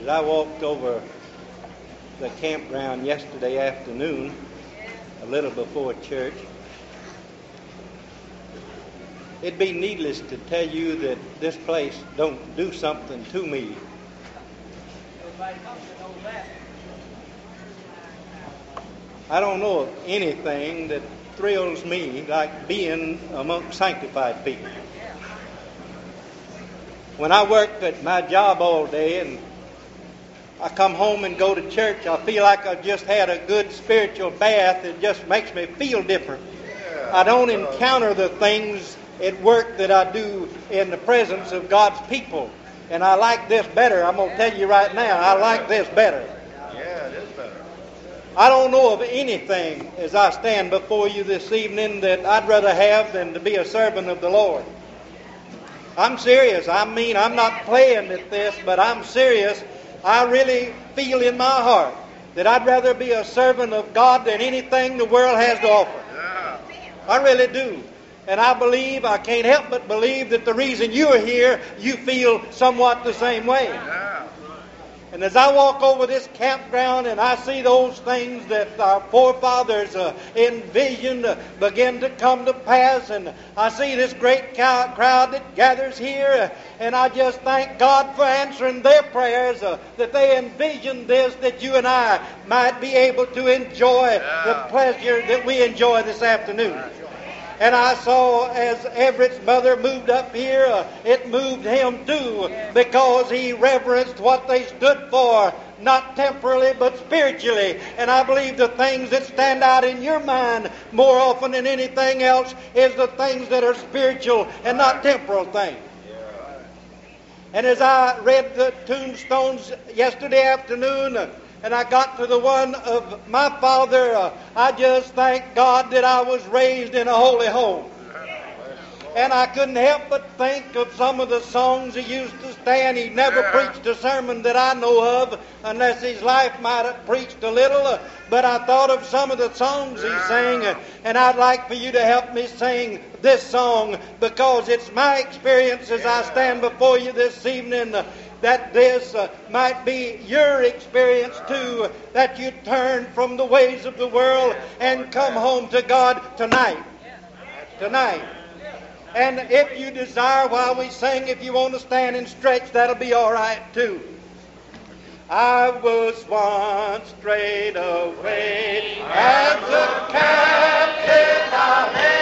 As I walked over the campground yesterday afternoon, a little before church, it'd be needless to tell you that this place don't do something to me. I don't know of anything that thrills me like being among sanctified people. When I work at my job all day and I come home and go to church, I feel like I've just had a good spiritual bath. It just makes me feel different. I don't encounter the things at work that I do in the presence of God's people. And I like this better. I'm going to tell you right now, I like this better. Yeah, it is better. I don't know of anything as I stand before you this evening that I'd rather have than to be a servant of the Lord. I'm serious. I mean, I'm not playing at this, but I'm serious. I really feel in my heart that I'd rather be a servant of God than anything the world has to offer. Yeah. I really do. And I believe, I can't help but believe that the reason you're here, you feel somewhat the same way. Yeah. And as I walk over this campground and I see those things that our forefathers uh, envisioned uh, begin to come to pass, and I see this great cow- crowd that gathers here, uh, and I just thank God for answering their prayers uh, that they envisioned this, that you and I might be able to enjoy the pleasure that we enjoy this afternoon. And I saw as Everett's mother moved up here, uh, it moved him too, because he reverenced what they stood for, not temporally but spiritually. And I believe the things that stand out in your mind more often than anything else is the things that are spiritual and not temporal things. And as I read the tombstones yesterday afternoon, and I got to the one of my father, uh, I just thank God that I was raised in a holy home. And I couldn't help but think of some of the songs he used to stand. He never Yeah. preached a sermon that I know of, unless his life might have preached a little. uh, But I thought of some of the songs he sang, uh, and I'd like for you to help me sing this song because it's my experience as I stand before you this evening. That this uh, might be your experience too, that you turn from the ways of the world and come home to God tonight. Tonight. And if you desire while we sing, if you want to stand and stretch, that'll be all right too. I was once strayed away as a captive I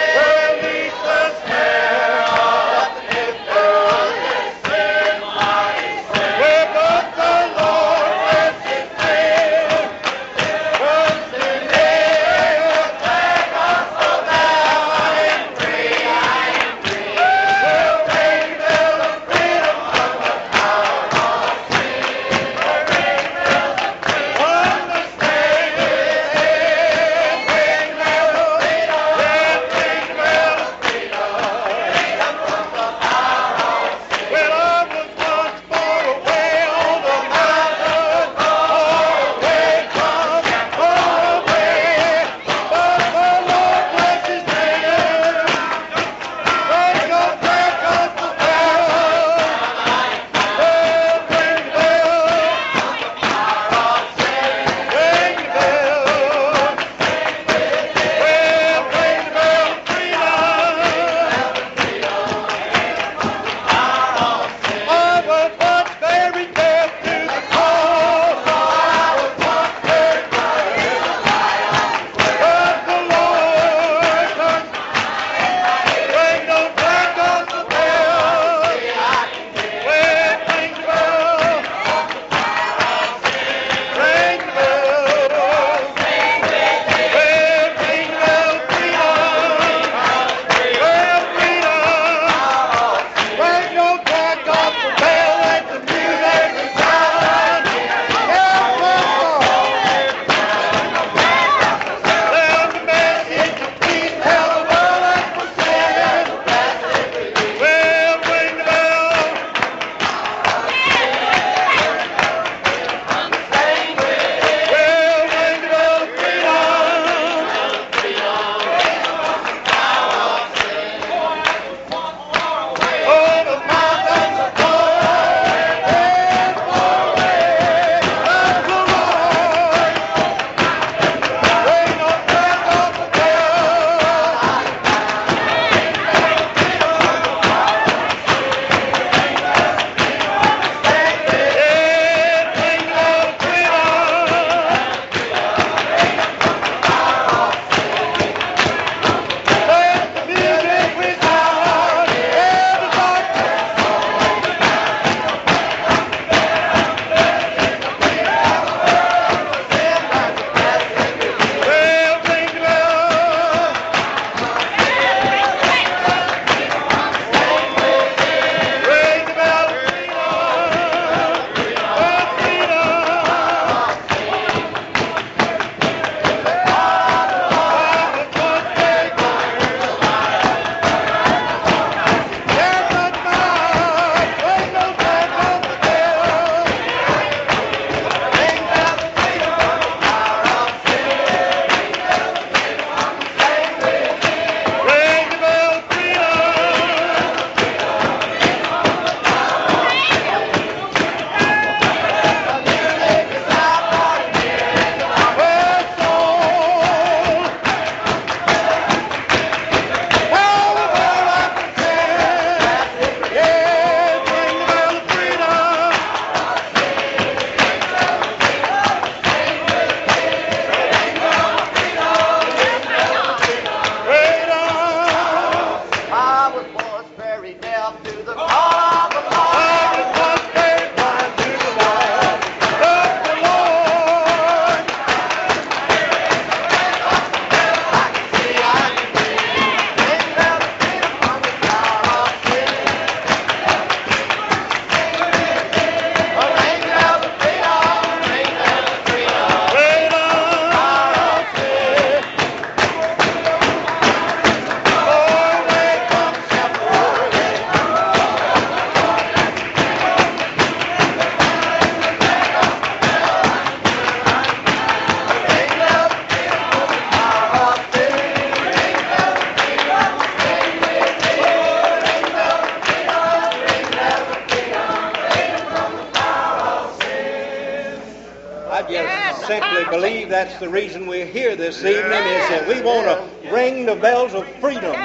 believe that's the reason we're here this evening is that we want to ring the bells of freedom.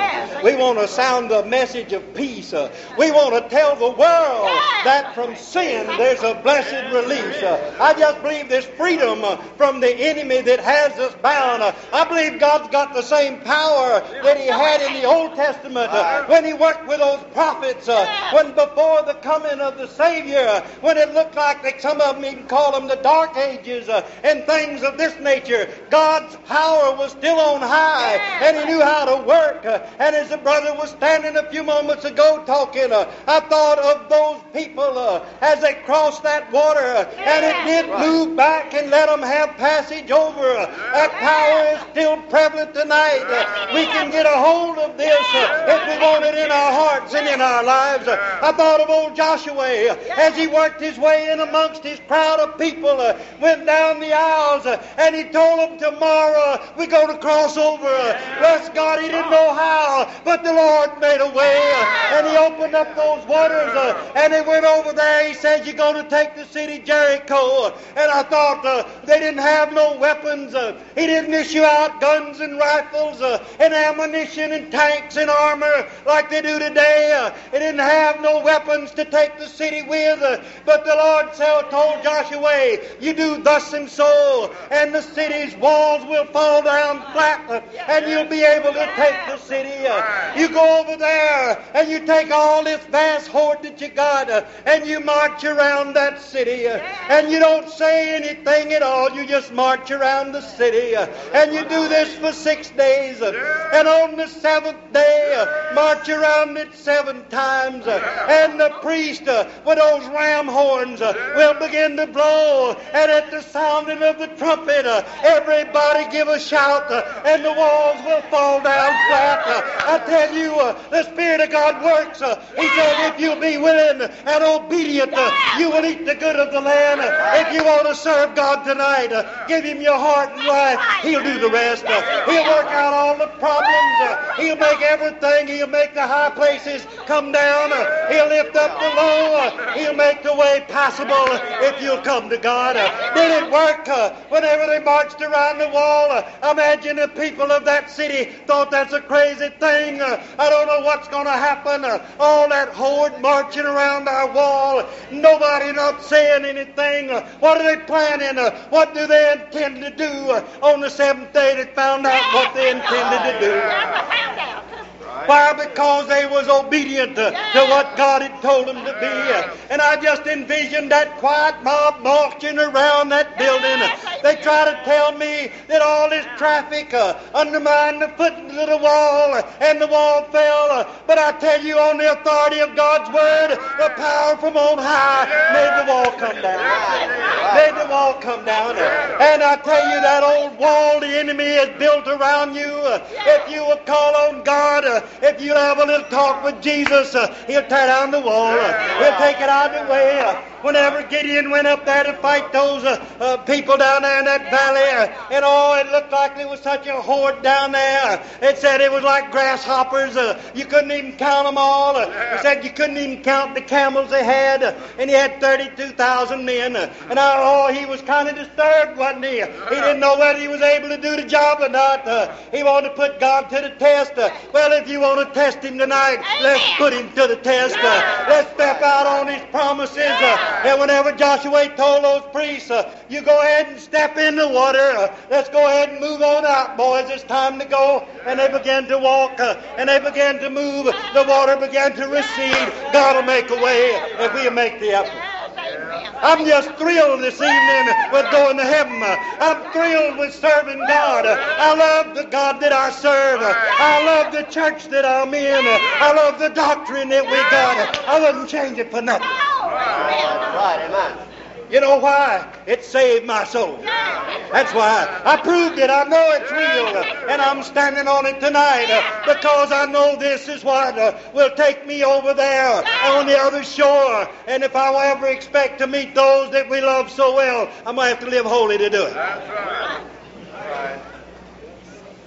We want to sound the message of peace. We want to tell the world that from sin there's a blessed release. I just believe there's freedom from the enemy that has us bound. I believe God's got the same power that He had in the Old Testament when He worked with those prophets, when before the coming of the Savior, when it looked like some of them even call them the Dark Ages and things of this nature. God's power was still on high, and He knew how to work. And as the brother was standing a few moments ago talking, uh, I thought of those people uh, as they crossed that water, uh, and it did move back and let them have passage over. That power is still prevalent tonight. We can get a hold of this if we want it in our hearts and in our lives. I thought of old Joshua as he worked his way in amongst his crowd of people, went down the aisles, and he told them tomorrow we're going to cross over. Bless God, he didn't know how, but the Lord made a way, and he opened up those waters, and they went over there. He said, You're going to take the city Jericho. And I thought uh, they didn't have no weapons. Uh, he didn't issue out guns and rifles uh, and ammunition and tanks and armor like they do today. Uh, they didn't have no weapons to take the city with. Uh, but the Lord told Joshua, You do thus and so, and the city's walls will fall down flat, uh, and you'll be able to take the city. Uh. you go over there, and you take all this vast horde that you got, uh, and you march around that city, uh. and you don't say anything at all. You just march around the city, and you do this for six days, and on the seventh day, march around it seven times, and the priest with those ram horns will begin to blow, and at the sounding of the trumpet, Uh, everybody give a shout, uh, and the walls will fall down flat. Uh, I tell you, the Spirit of God works. He said, if you'll be willing and obedient, you will eat the good of the land. If you want to serve God tonight, give Him your heart and life. He'll do the rest. He'll work out all the problems. He'll make everything. He'll make the high places come down. He'll lift up the low. He'll make the way passable if you'll come to God. Did it work whenever they marched around the wall? Uh, imagine the people of that city thought that's a crazy thing. Uh, I don't know what's going to happen. Uh, all that horde marching around our wall. Nobody not saying anything. What are they planning? What do they intend to do? On the seventh day they found out what they intended to do. Why? Because they was obedient to, to what God had told them to be. And I just envisioned that quiet mob marching around that building. They try to tell me that all this traffic uh, undermined the foot of the wall uh, and the wall fell. Uh, but I tell you, on the authority of God's word, the power from on high made the wall come down. Made the wall come down. And I tell you, that old wall the enemy has built around you, uh, if you will call on God, if you'll have a little talk with Jesus, uh, he'll tear down the wall. Uh, he'll take it out of the way. Uh, whenever Gideon went up there to fight those uh, uh, people down there in that valley, uh, and oh, it looked like there was such a horde down there. It said it was like grasshoppers. you couldn't even count them all. it said you couldn't even count the camels they had, and he had 32,000 men. and oh, he was kind of disturbed, wasn't he? He didn't know whether he was able to do the job or not. he wanted to put God to the test. well, if you want to test him tonight, let's put him to the test. let's step out on his promises. And whenever Joshua told those priests, uh, you go ahead and step in the water, uh, let's go ahead and move on out, boys, it's time to go. And they began to walk, uh, and they began to move. The water began to recede. God will make a way if we make the effort. I'm just thrilled this evening with going to heaven. I'm thrilled with serving God. I love the God that I serve. I love the church that I'm in. I love the doctrine that we got. I wouldn't change it for nothing. Right, amen. You know why? It saved my soul. That's why. I proved it. I know it's real. And I'm standing on it tonight because I know this is what will take me over there on the other shore. And if I ever expect to meet those that we love so well, I'm going to have to live holy to do it. That's right. right.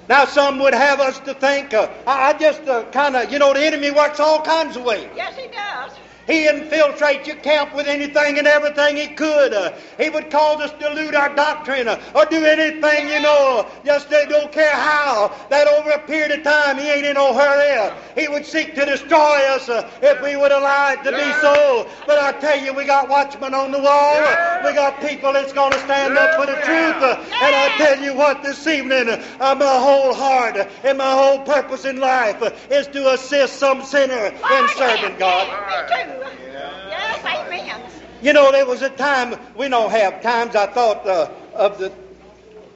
Now, some would have us to think, uh, I, I just uh, kind of, you know, the enemy works all kinds of ways. Yes, he does. He infiltrates your camp with anything and everything he could. Uh, he would cause us to dilute our doctrine uh, or do anything, you know, just they don't care how. That over a period of time, he ain't in no hurry. He would seek to destroy us uh, if we would allow it to be so. But I tell you, we got watchmen on the wall. We got people that's going to stand up for the truth. And I tell you what, this evening, uh, my whole heart and my whole purpose in life is to assist some sinner in serving God. Yes, amen. You know, there was a time, we don't have times, I thought uh, of the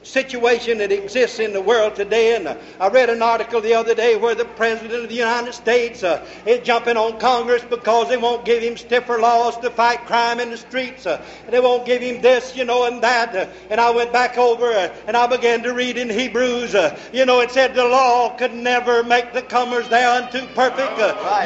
situation that exists in the world today. And uh, I read an article the other day where the President of the United States uh, is jumping on Congress because they won't give him stiffer laws to fight crime in the streets. Uh, they won't give him this, you know, and that. Uh, and I went back over uh, and I began to read in Hebrews. Uh, you know, it said the law could never make the comers thereunto perfect.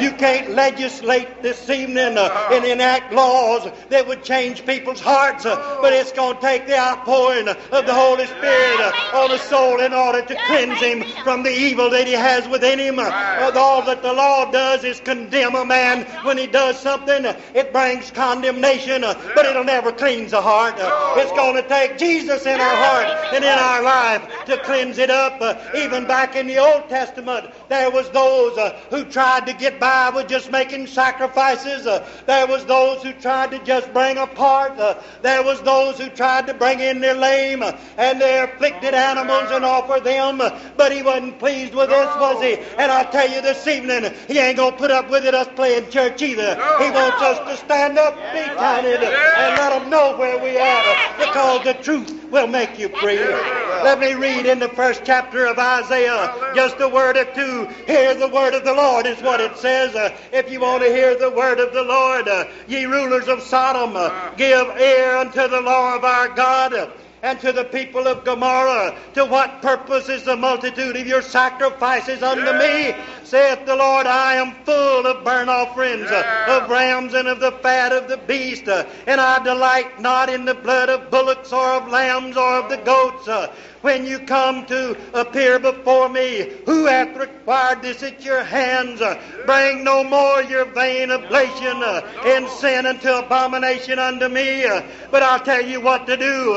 You can't legislate this evening and enact laws that would change people's hearts, but it's going to take the outpouring of the Holy Spirit Spirit on the soul in order to cleanse him from the evil that he has within him. All that the law does is condemn a man when he does something. It brings condemnation, but it'll never cleanse the heart. It's going to take Jesus in our heart and in our life to cleanse it up. Even back in the Old Testament, there was those uh, who tried to get by with just making sacrifices. Uh, there was those who tried to just bring a part. Uh, there was those who tried to bring in their lame and their afflicted animals and offer them. But he wasn't pleased with this, was he? And I tell you this evening, he ain't going to put up with it us playing church either. He wants us to stand up, be counted, and let them know where we are because the truth will make you free. Let me read in the first chapter of Isaiah just a word or two. Hear the word of the Lord is what it says. Uh, if you want to hear the word of the Lord, uh, ye rulers of Sodom, uh, give ear unto the law of our God and to the people of Gomorrah, to what purpose is the multitude of your sacrifices unto me? Saith the Lord, I am full of burnt offerings, uh, of rams and of the fat of the beast, uh, and I delight not in the blood of bullocks or of lambs or of the goats uh, when you come to appear before me. Who hath required this at your hands? Bring no more your vain oblation in sin unto abomination unto me. But I'll tell you what to do.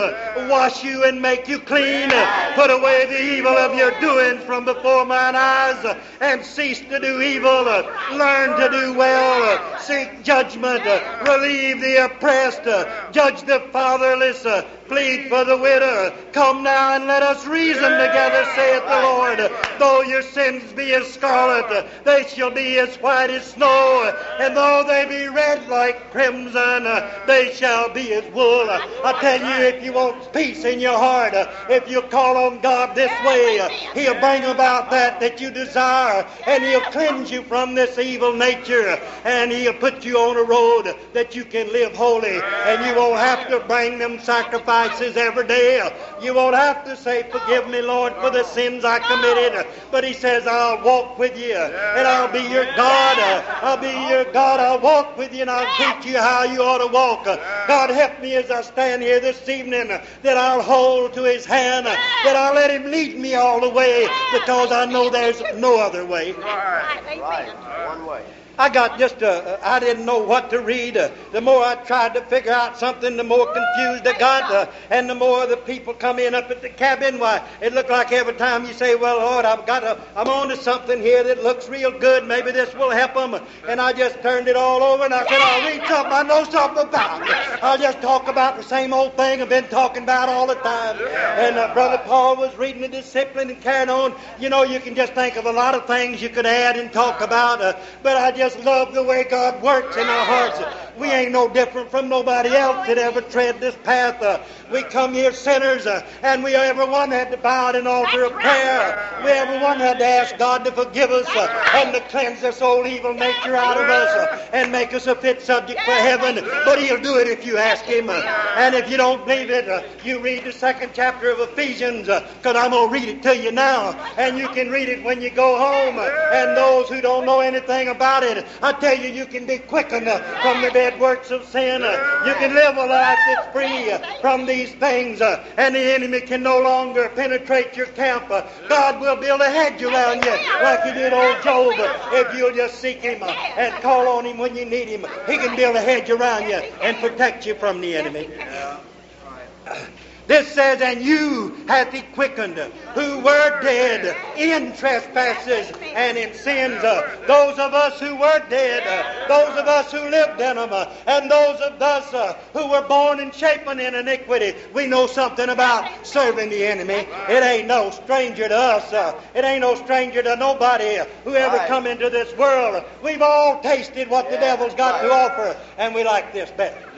Wash you and make you clean. Put away the evil of your doings from before mine eyes and cease to do evil. Learn to do well. Seek judgment. Relieve the oppressed. Judge the fatherless plead for the widow. Come now and let us reason together, saith the Lord. Though your sins be as scarlet, they shall be as white as snow. And though they be red like crimson, they shall be as wool. I tell you, if you want peace in your heart, if you call on God this way, He'll bring about that that you desire, and He'll cleanse you from this evil nature, and He'll put you on a road that you can live holy, and you won't have to bring them sacrifices sacrifices every day. You won't have to say, Forgive me, Lord, for the sins I committed. But He says, I'll walk with you, and I'll be your God. I'll be your God. I'll walk with you, and I'll teach you how you ought to walk. God, help me as I stand here this evening that I'll hold to His hand, that I'll let Him lead me all the way, because I know there's no other way. Right, right. One way. I got just, uh, I didn't know what to read. Uh, the more I tried to figure out something, the more confused I got. Uh, and the more the people come in up at the cabin, why, it looked like every time you say, well, Lord, I've got to, I'm on to something here that looks real good. Maybe this will help them. And I just turned it all over and I said, I'll read something I know something about. I'll just talk about the same old thing I've been talking about all the time. And uh, Brother Paul was reading the discipline and carrying on. You know, you can just think of a lot of things you could add and talk about. Uh, but I just just love the way God works in our hearts. We ain't no different from nobody else that ever tread this path. Uh, we come here sinners, uh, and we everyone had to bow at an altar of prayer. We everyone had to ask God to forgive us uh, and to cleanse this old evil nature out of us uh, and make us a fit subject for heaven. But He'll do it if you ask Him. Uh, and if you don't believe it, uh, you read the second chapter of Ephesians, because I'm going to read it to you now. And you can read it when you go home. and those who don't know anything about it, I tell you, you can be quickened from the dead works of sin. You can live a life that's free from these things, and the enemy can no longer penetrate your camp. God will build a hedge around you like he did old Job. If you'll just seek him and call on him when you need him, he can build a hedge around you and protect you from the enemy. This says, And you hath he quickened, who were dead in trespasses and in sins. Those of us who were dead, those of us who lived in them, and those of us uh, who were born and shapen in iniquity, we know something about serving the enemy. It ain't no stranger to us. Uh, it ain't no stranger to nobody who ever come into this world. We've all tasted what the devil's got to offer, and we like this better.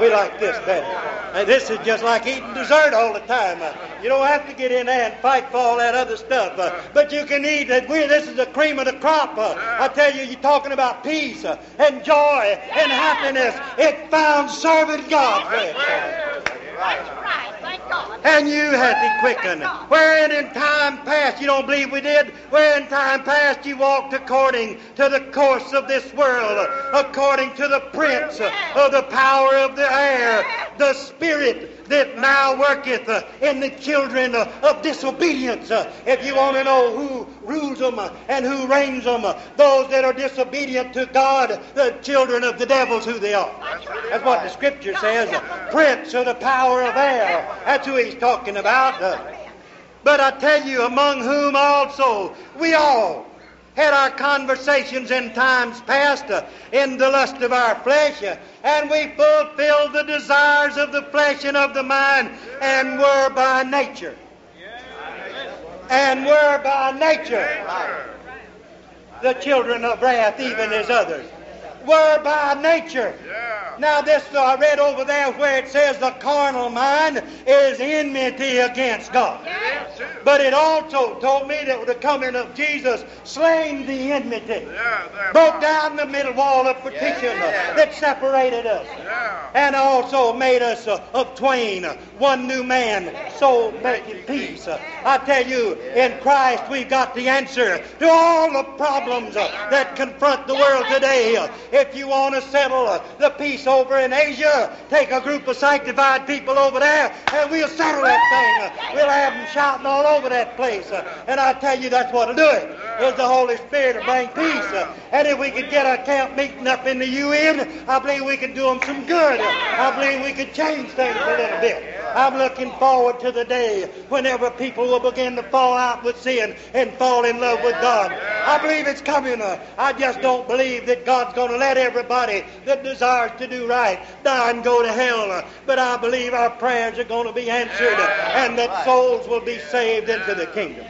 We like this better. And this is just like eating dessert all the time. Uh, you don't have to get in there and fight for all that other stuff. Uh, but you can eat it. We, this is the cream of the crop. Uh, I tell you, you're talking about peace uh, and joy and happiness. It found serving God. friends. That's right. Thank God. And you hath he quickened. Wherein in time past, you don't believe we did? Where in time past you walked according to the course of this world, according to the prince of the power of the air, the spirit that now worketh uh, in the children uh, of disobedience. Uh, If you want to know who rules them and who reigns them, those that are disobedient to God, the children of the devil's who they are. That's what the scripture says. Prince of the power That's who he's talking about. uh. But I tell you, among whom also we all had our conversations in times past uh, in the lust of our flesh, uh, and we fulfilled the desires of the flesh and of the mind, and were by nature. And were by nature the children of wrath, even as others. Were by nature. Now, this uh, I read over there where it says the carnal mind is enmity against God. But it also told me that with the coming of Jesus, slain the enmity, broke down the middle wall of partition uh, that separated us, and also made us uh, of twain, uh, one new man, so making peace. Uh, I tell you, in Christ we've got the answer to all the problems uh, that confront the world today. If you want to settle uh, the peace over in Asia, take a group of sanctified people over there, and we'll settle that thing. We'll have them shouting all over that place. Uh, And I tell you, that's what'll do it. Is the Holy Spirit to bring peace. Uh, And if we could get our camp meeting up in the UN, I believe we could do them some good. I believe we could change things a little bit. I'm looking forward to the day whenever people will begin to fall out with sin and fall in love with God. I believe it's coming. I just don't believe that God's going to let everybody that desires to do right die and go to hell. But I believe our prayers are going to be answered and that souls will be saved into the kingdom.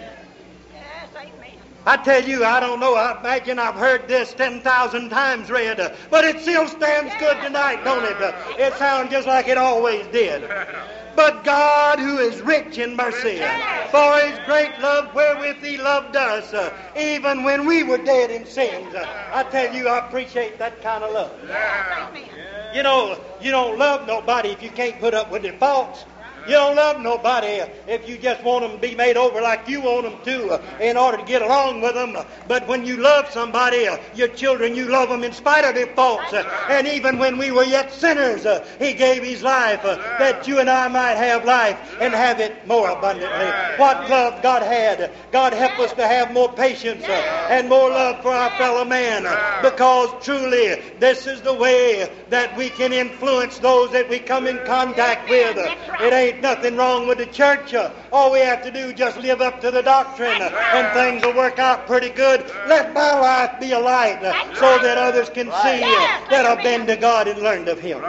I tell you, I don't know. I imagine I've heard this 10,000 times read, but it still stands good tonight, don't it? It sounds just like it always did. But God, who is rich in mercy, for his great love wherewith he loved us, uh, even when we were dead in sins. Uh, I tell you, I appreciate that kind of love. Yes. You know, you don't love nobody if you can't put up with their faults. You don't love nobody if you just want them to be made over like you want them to uh, in order to get along with them. But when you love somebody, uh, your children, you love them in spite of their faults. Uh, And even when we were yet sinners, He gave His life that you and I might have life and have it more abundantly. What love God had. God help us to have more patience and more love for our fellow man because truly this is the way that we can influence those that we come in contact with. It ain't nothing wrong with the church. Uh, All we have to do is just live up to the doctrine uh, and things will work out pretty good. Let my life be a light uh, so that others can see that I've been to God and learned of Him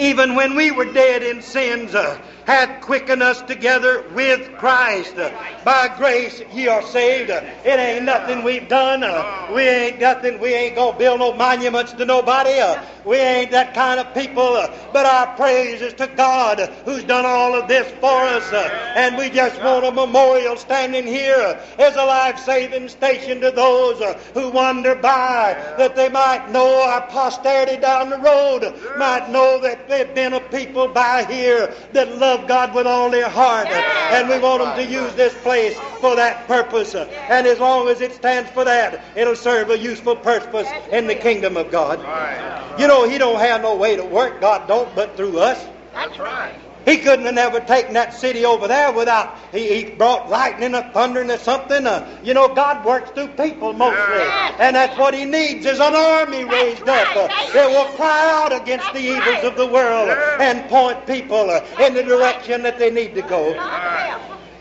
even when we were dead in sins, uh, hath quickened us together with Christ. Uh, by grace ye are saved. Uh, it ain't nothing we've done. Uh, we ain't nothing. We ain't gonna build no monuments to nobody. Uh, we ain't that kind of people. Uh, but our praise is to God who's done all of this for us. And we just want a memorial standing here as a life-saving station to those who wander by, that they might know our posterity down the road, might know that There've been a people by here that love God with all their heart, and we want them to use this place for that purpose. And as long as it stands for that, it'll serve a useful purpose in the kingdom of God. You know, He don't have no way to work. God don't, but through us. That's right. He couldn't have never taken that city over there without he, he brought lightning or thunder or something. Uh, you know, God works through people mostly, and that's what He needs is an army raised up uh, that will cry out against the evils of the world and point people uh, in the direction that they need to go.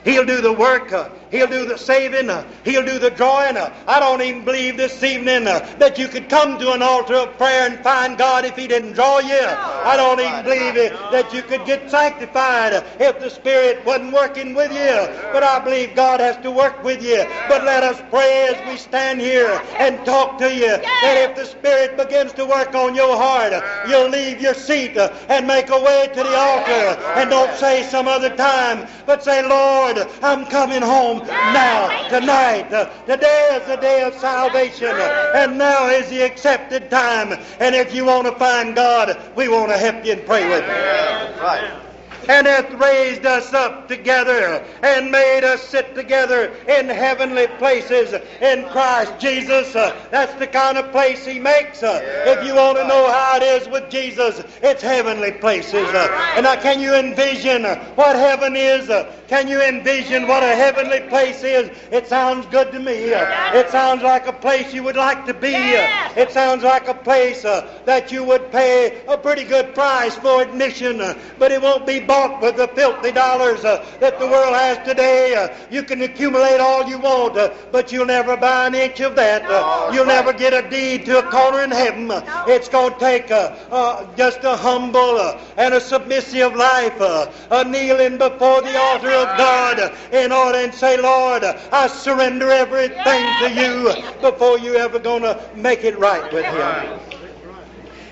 He'll do the work. He'll do the saving. Uh, he'll do the drawing. Uh, I don't even believe this evening uh, that you could come to an altar of prayer and find God if He didn't draw you. I don't even believe it, that you could get sanctified if the Spirit wasn't working with you. But I believe God has to work with you. But let us pray as we stand here and talk to you that if the Spirit begins to work on your heart, you'll leave your seat and make a way to the altar and don't say some other time, but say, Lord, I'm coming home now, tonight. Today is the day of salvation, and now is the accepted time. And if you want to find God, we want to help you and pray with you Right. And hath raised us up together and made us sit together in heavenly places in Christ Jesus. Uh, that's the kind of place He makes. Uh, if you want to know how it is with Jesus, it's heavenly places. Uh, and now, can you envision what heaven is? Can you envision what a heavenly place is? It sounds good to me. It sounds like a place you would like to be. It sounds like a place that you would pay a pretty good price for admission, but it won't be bought with the filthy dollars uh, that the world has today. Uh, you can accumulate all you want, uh, but you'll never buy an inch of that. Uh, you'll never get a deed to a corner in heaven. Uh, It's going to take uh, just a humble and a submissive life, a kneeling before the altar of God in order and say, Lord, I surrender everything to you before you ever going to make it right with Him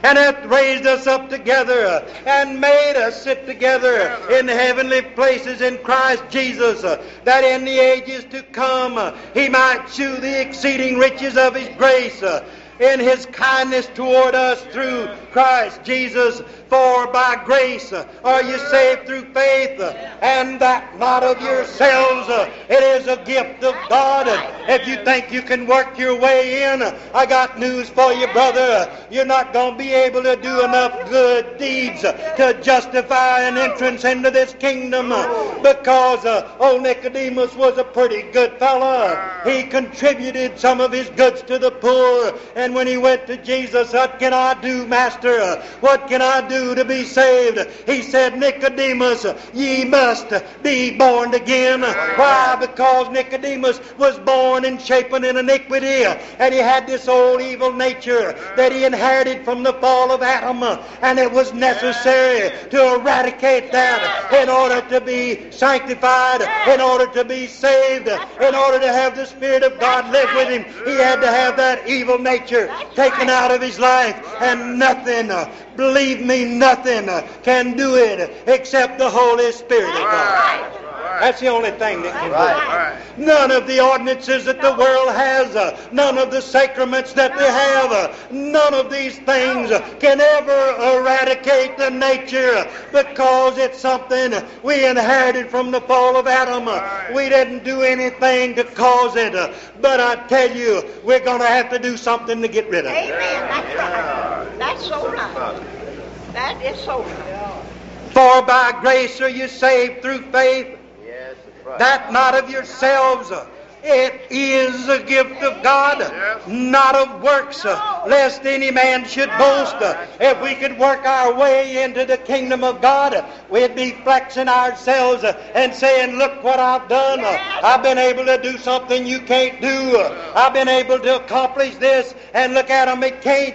and hath raised us up together and made us sit together in heavenly places in Christ Jesus, that in the ages to come he might shew the exceeding riches of his grace in his kindness toward us through Christ Jesus. For by grace uh, are you saved through faith, uh, and that not of yourselves. uh, It is a gift of God. If you think you can work your way in, I got news for you, brother. You're not going to be able to do enough good deeds to justify an entrance into this kingdom because old Nicodemus was a pretty good fella. He contributed some of his goods to the poor, and when he went to Jesus, what can I do, Master? What can I do to be saved? He said, Nicodemus, ye must be born again. Why? Because Nicodemus was born and shapen in iniquity, and he had this old evil nature that he inherited from the fall of Adam, and it was necessary to eradicate that in order to be sanctified, in order to be saved, in order to have the Spirit of God live with him. He had to have that evil nature taken out of his life, and nothing, believe me, nothing can do it except the Holy Spirit of God. That's the only thing that can do it. None of the ordinances that the world has, uh, none of the sacraments that they have, uh, none of these things uh, can ever eradicate the nature because it's something we inherited from the fall of Adam. Uh, We didn't do anything to cause it, uh, but I tell you, we're going to have to do something to get rid of it. Amen. That's right. That's so right. That is so right. For by grace are you saved through faith, Yes, that's right. That not of yourselves. It is a gift of God, not of works, uh, lest any man should boast. Uh, if we could work our way into the kingdom of God, uh, we'd be flexing ourselves and saying, Look what I've done. I've been able to do something you can't do. I've been able to accomplish this, and look at them, it can't.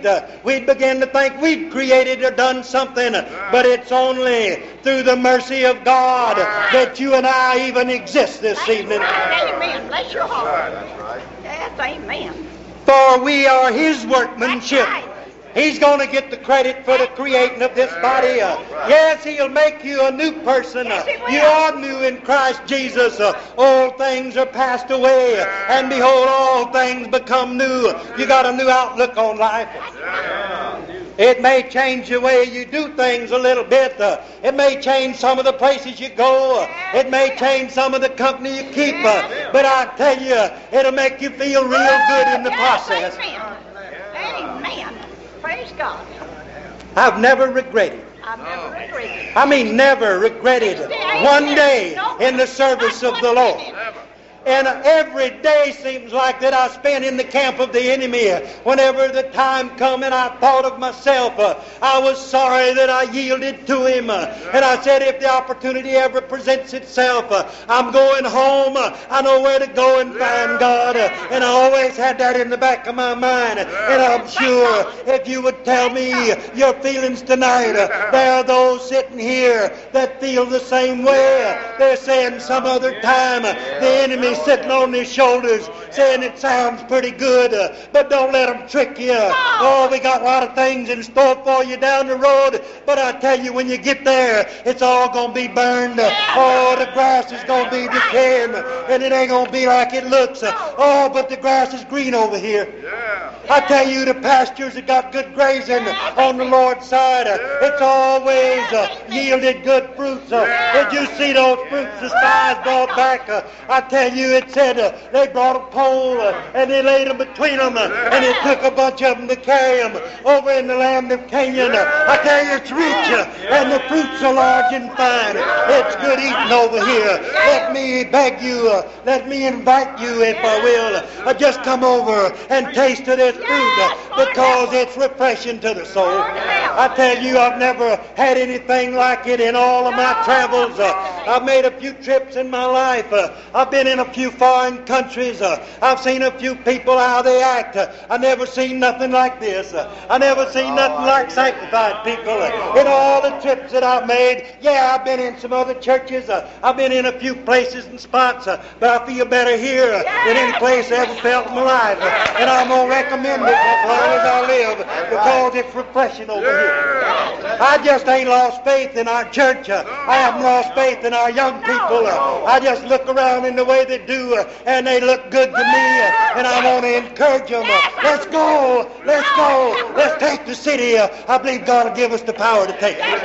We'd begin to think we'd created or done something, but it's only through the mercy of God that you and I even exist this evening. Amen. Bless your heart. That's right. Yes, amen. For we are His workmanship. That's right. He's going to get the credit for the creating of this body. Uh, yes, He'll make you a new person. Uh, Yes, you are new in Christ Jesus. Uh, all things are passed away, uh, and behold, all things become new. You got a new outlook on life. It may change the way you do things a little bit. Uh, it may change some of the places you go. Uh, it may change some of the company you keep. Uh, but I tell you, it'll make you feel real good in the process. Amen. Amen. Praise God. I've never regretted. I've never regretted. I mean, never regretted one day in the service of the Lord. And every day seems like that I spent in the camp of the enemy. Whenever the time come and I thought of myself, uh, I was sorry that I yielded to him. And I said, if the opportunity ever presents itself, uh, I'm going home. I know where to go and find God. And I always had that in the back of my mind. And I'm sure if you would tell me your feelings tonight, uh, there are those sitting here that feel the same way. They're saying some other time the enemy sitting on his shoulders saying it sounds pretty good, uh, but don't let them trick you. Oh, we got a lot of things in store for you down the road, but I tell you, when you get there, it's all going to be burned. Oh, the grass is going to be decaying, and it ain't going to be like it looks. Oh, but the grass is green over here. I tell you, the pastures that got good grazing on the Lord's side, it's always uh, yielded good fruits. Uh, did you see those fruits the spies brought back? Uh, I tell you, it said uh, they brought a pole uh, and they laid them between them, uh, and it took a bunch of them to carry them over in the land of Canaan. I tell you, it's rich, uh, and the fruits are large and fine. It's good eating over here. Let me beg you, uh, let me invite you, if I will, uh, just come over and taste of this food because it's refreshing to the soul. I tell you, I've never had anything like it in all of my travels. Uh, I've made a few trips in my life. Uh, I've been in a few foreign countries. Uh, I've seen a few people how they act. I never seen nothing like this. I never seen nothing like sanctified people. In all the trips that I've made, yeah, I've been in some other churches. Uh, I've been in a few places and spots, uh, but I feel better here than any place I ever felt in my life. And I'm going to recommend it as long as I live because it's refreshing over here. I just ain't lost faith in our church. I haven't lost faith in our young people. I just look around in the way do, uh, and they look good to me, and I want to encourage them. Let's go. Let's go. Let's take the city. I believe God will give us the power to take it.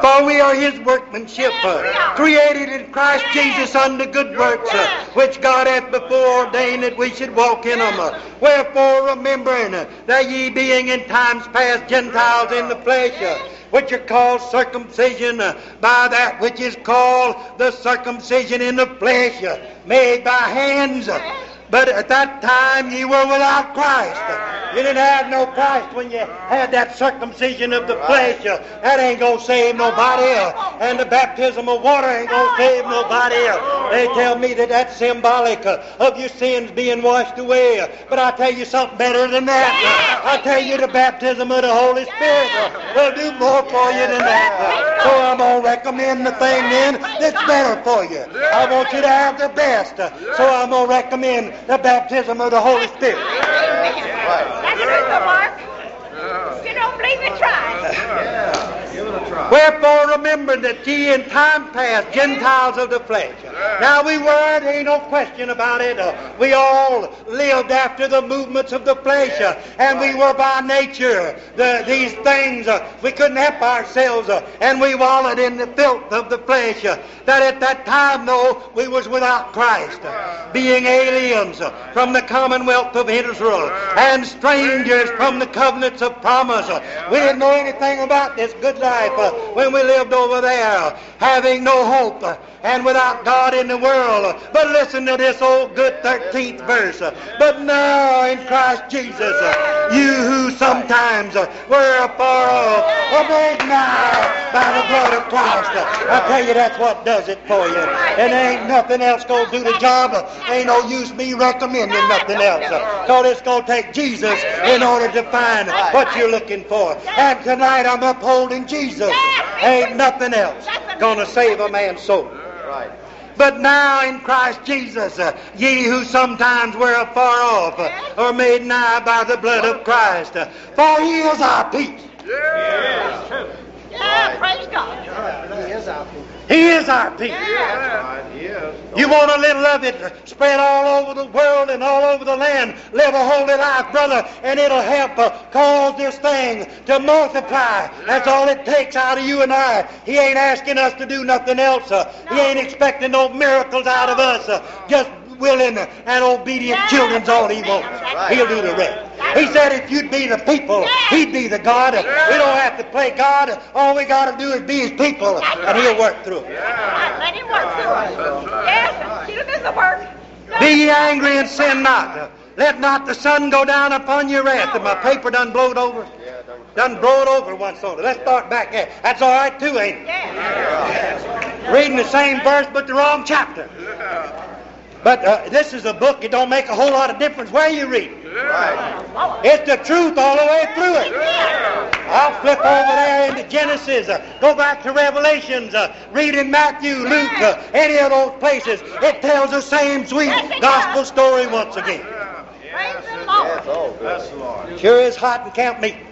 For we are his workmanship, uh, created in Christ Jesus unto good works, uh, which God hath before ordained that we should walk in them. Uh, wherefore, remembering uh, that ye being in times past Gentiles in the flesh, uh, which are called circumcision uh, by that which is called the circumcision in the flesh, made by hands. But at that time ye were without Christ. You didn't have no Christ when you had that circumcision of the flesh. That ain't going to save nobody. And the baptism of water ain't going to save nobody. They tell me that that's symbolic of your sins being washed away. But I tell you something better than that. I tell you the baptism of the Holy Spirit will do more for you than that. Recommend the thing then that's better for you. I want you to have the best. So I'm going to recommend the baptism of the Holy Spirit. That's true, Mark. If you don't believe it, try. Wherefore remember that ye in time past, Gentiles of the flesh. Now we were, there ain't no question about it. Uh, we all lived after the movements of the flesh, uh, and we were by nature the, these things. Uh, we couldn't help ourselves, uh, and we wallowed in the filth of the flesh. Uh, that at that time, though, we was without Christ, uh, being aliens from the commonwealth of Israel, and strangers from the covenants of promise. we didn't know anything about this good life when we lived over there, having no hope and without God in the world. But listen to this old good 13th verse. But now in Christ Jesus, you who sometimes were afar off are made now by the blood of Christ. I tell you, that's what does it for you. And ain't nothing else going to do the job. Ain't no use me recommending nothing else. Because it's going to take Jesus in order to find what you're looking for. And tonight I'm upholding Jesus. Ain't nothing else going to save a man's soul. Right. But now in Christ Jesus, uh, ye who sometimes were afar off uh, are made nigh by the blood of Christ. Uh, for he is our peace. Yeah. Yeah, praise God. He is our people. He is our peace. Yeah. You want a little of it spread all over the world and all over the land. Live a holy life, brother, and it'll help uh, cause this thing to multiply. That's all it takes out of you and I. He ain't asking us to do nothing else. uh, He ain't expecting no miracles out of us. uh, Just willing and obedient Yeah, children's all he wants. right. He'll do the rest. He said if you'd be the people, he'd be the God. We don't have to play God. All we got to do is be his people, and he'll work through it. Right, Let him work through it. Yes, he'll do the work. Be ye angry and sin not. Let not the sun go down upon your wrath. And my paper done blowed over. Done blowed over once over. Let's start back there. That's all right too, ain't it? Yeah. Reading the same verse but the wrong chapter. But uh, this is a book. It don't make a whole lot of difference where you read. it. It's the truth all the way through it. I'll flip over there into Genesis, uh, go back to Revelations, uh, read in Matthew, Luke, uh, any of those places. It tells the same sweet gospel story once again. Praise the Lord. That's the Lord. Sure is hot in camp meeting.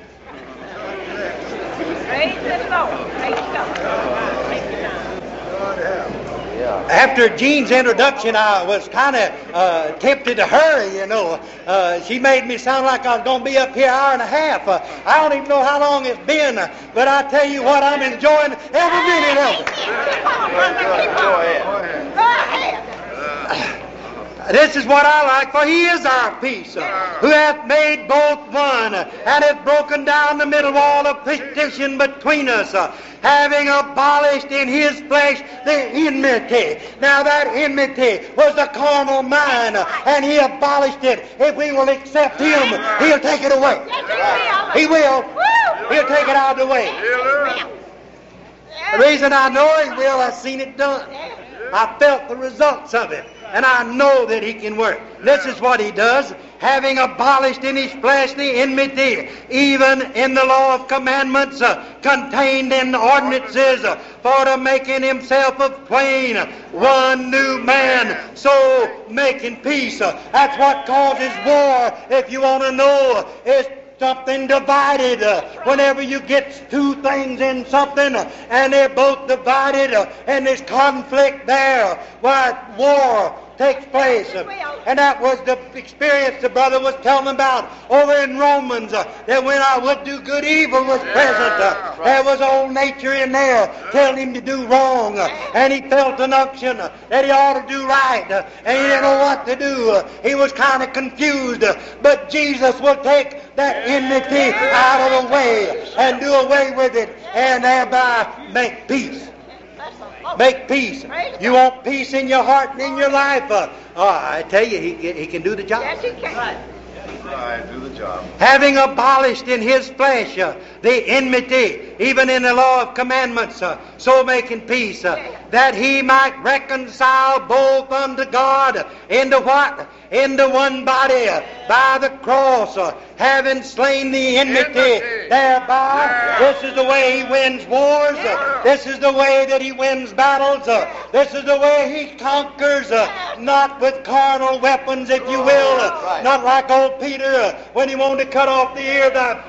Praise the Lord. Praise God. Praise God. After Jean's introduction, I was kind of uh, tempted to hurry, you know. Uh, she made me sound like I was going to be up here an hour and a half. Uh, I don't even know how long it's been, uh, but I tell you what, I'm enjoying every minute of it. Keep on, brother. Keep Go ahead. Go ahead. This is what I like, for he is our peace, uh, who hath made both one, and hath broken down the middle wall of partition between us, uh, having abolished in his flesh the enmity. Now that enmity was the carnal mind, and he abolished it. If we will accept him, he'll take it away. He will. He'll take it out of the way. The reason I know he will, I've seen it done. I felt the results of it, and I know that he can work. This is what he does, having abolished in his flesh the enmity, even in the law of commandments uh, contained in ordinances, uh, for to making himself of twain one new man, so making peace. Uh, that's what causes war, if you want to know. It's something divided. Uh, whenever you get two things in something uh, and they're both divided uh, and there's conflict there, why war takes place. And that was the experience the brother was telling about over in Romans. Uh, that when I would do good, evil was present. Uh, there was old nature in there telling him to do wrong. Uh, and he felt an unction uh, that he ought to do right. Uh, and he didn't know what to do. He was kind of confused. But Jesus will take that enmity out of the way and do away with it and thereby make peace. Bless the Lord. Make peace. You want peace in your heart and in your life? Uh, oh, I tell you, he, he can do the job. Yes, he can. All right, do the job. having abolished in his flesh uh, the enmity, even in the law of commandments, uh, so making peace, uh, that he might reconcile both unto God into what? Into one body uh, by the cross, uh, having slain the enmity thereby. This is the way he wins wars. uh, This is the way that he wins battles. This is the way he conquers, not with carnal weapons, if you will, not like old Peter when he wanted to cut off the ear of the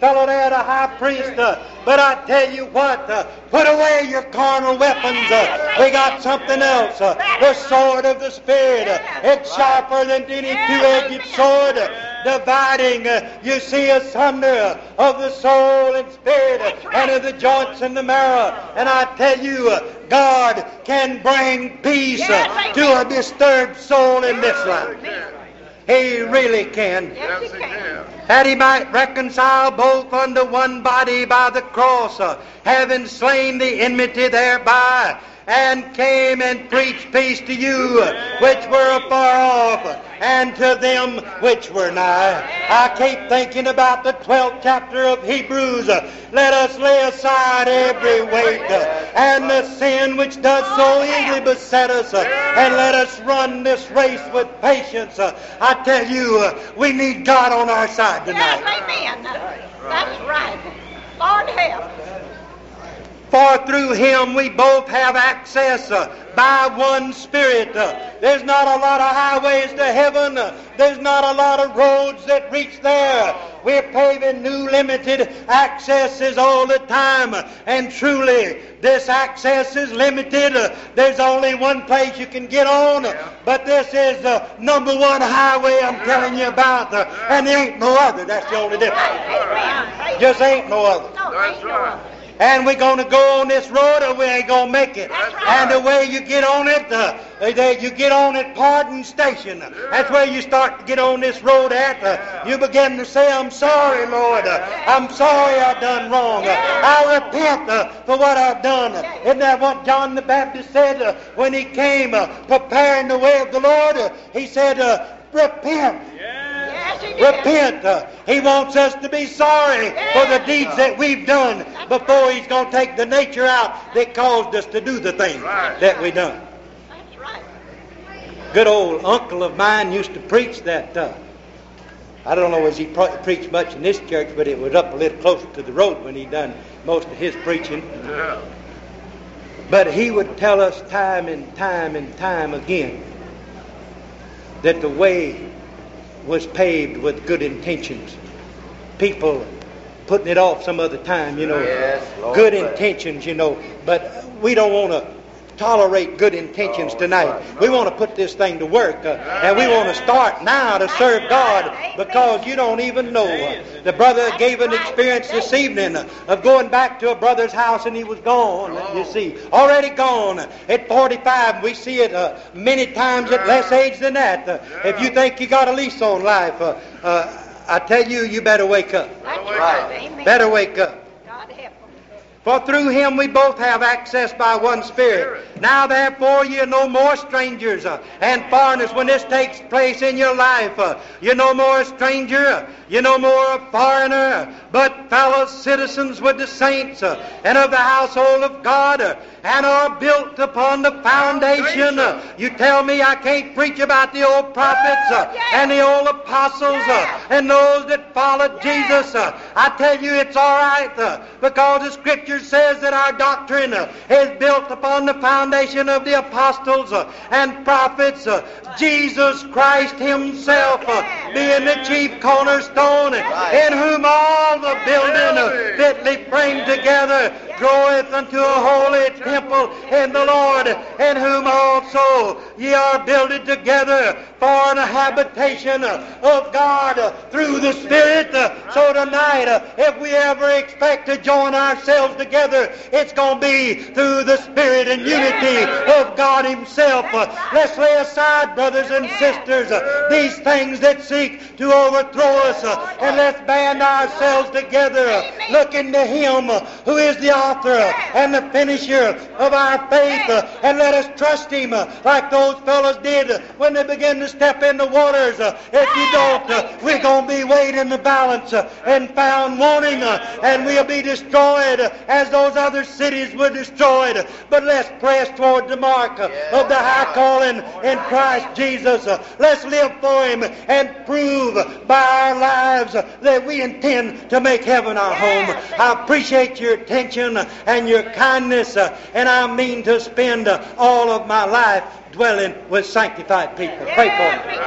fellow there, the high priest. uh, But I tell you what, uh, put away your carnal weapons. uh, We got something else. Uh, the sword of the Spirit. Uh, it's sharper than any two-edged sword, uh, dividing, you see, asunder of the soul and spirit and of the joints and the marrow. And I tell you, God can bring peace to a disturbed soul in this life. He really can. Yes, he can. can. That he might reconcile both unto one body by the cross, uh, having slain the enmity thereby, and came and preached peace to you which were afar off, and to them which were nigh. I keep thinking about the 12th chapter of Hebrews. Let us lay aside every weight and the sin which does so easily beset us, and let us run this race with patience. I tell you, we need God on our side tonight. Yes, amen. That's right. Lord help. For through him we both have access uh, by one Spirit. Uh, there's not a lot of highways to heaven. Uh, there's not a lot of roads that reach there. We're paving new limited accesses all the time. And truly, this access is limited. Uh, there's only one place you can get on. But this is the number one highway I'm telling you about. Uh, and there ain't no other. That's the only difference. Amen. Just ain't no other. No, That's ain't no right. And we're going to go on this road or we ain't going to make it. Right. And the way you get on it, uh, that you get on at Pardon Station. That's where you start to get on this road at. Uh, you begin to say, I'm sorry, Lord. Uh, I'm sorry I've done wrong. Uh, I repent uh, for what I've done. Isn't that what John the Baptist said uh, when he came uh, preparing the way of the Lord? Uh, he said, uh, repent. Yes, he did. Repent. He wants us to be sorry for the deeds that we've done before He's going to take the nature out that caused us to do the things that we done. That's right. Good old uncle of mine used to preach that. Uh, I don't know as he pro- preached much in this church, but it was up a little closer to the road when he done most of his preaching. Yeah. But he would tell us time and time and time again that the way was paved with good intentions. People putting it off some other time, you know. Yes, Lord. good intentions, you know. But we don't want to tolerate good intentions No, tonight. right. We want to put this thing to work, uh, and we want to start now to serve God because you don't even know. Uh, the brother gave an experience this evening uh, of going back to a brother's house, and he was gone. You see, already gone at 45. We see it uh, many times at less age than that. Uh, if you think you got a lease on life, uh, uh, I tell you, you better wake up. That's Right. right. Amen. Better wake up. God help them. For through him we both have access by one Spirit. Now therefore you're no more strangers uh, and foreigners when this takes place in your life. Uh, you're no more a stranger, you're no more a foreigner, but fellow citizens with the saints uh, and of the household of God and are built upon the foundation. You tell me I can't preach about the old prophets and the old apostles and those that followed Jesus. I tell you it's all right because the Scripture says that our doctrine uh, is built upon the foundation of the apostles uh, and prophets. uh, Jesus Christ Himself being the chief cornerstone, in whom all the building fitly framed together groweth unto a holy temple in the Lord, in whom also ye are builded together for an habitation of God through the Spirit. So tonight, if we ever expect to join ourselves together, it's going to be through the Spirit and unity of God Himself. Let's lay aside, brothers and sisters, these things that seek to overthrow us, and let's band ourselves together, looking to Him who is the author and the finisher of our faith, and let us trust Him like those fellows did when they began to step in the waters. Uh, If you don't, uh, we're going to be weighed in the balance uh, and found wanting, uh, and we'll be destroyed uh, as those other cities were destroyed. But let's press toward the mark uh, of the high calling in Christ Jesus. Let's live for Him and prove by our lives that we intend to make heaven our home. I appreciate your attention and your kindness, and I mean to spend all of my life dwelling with sanctified people. Pray for me.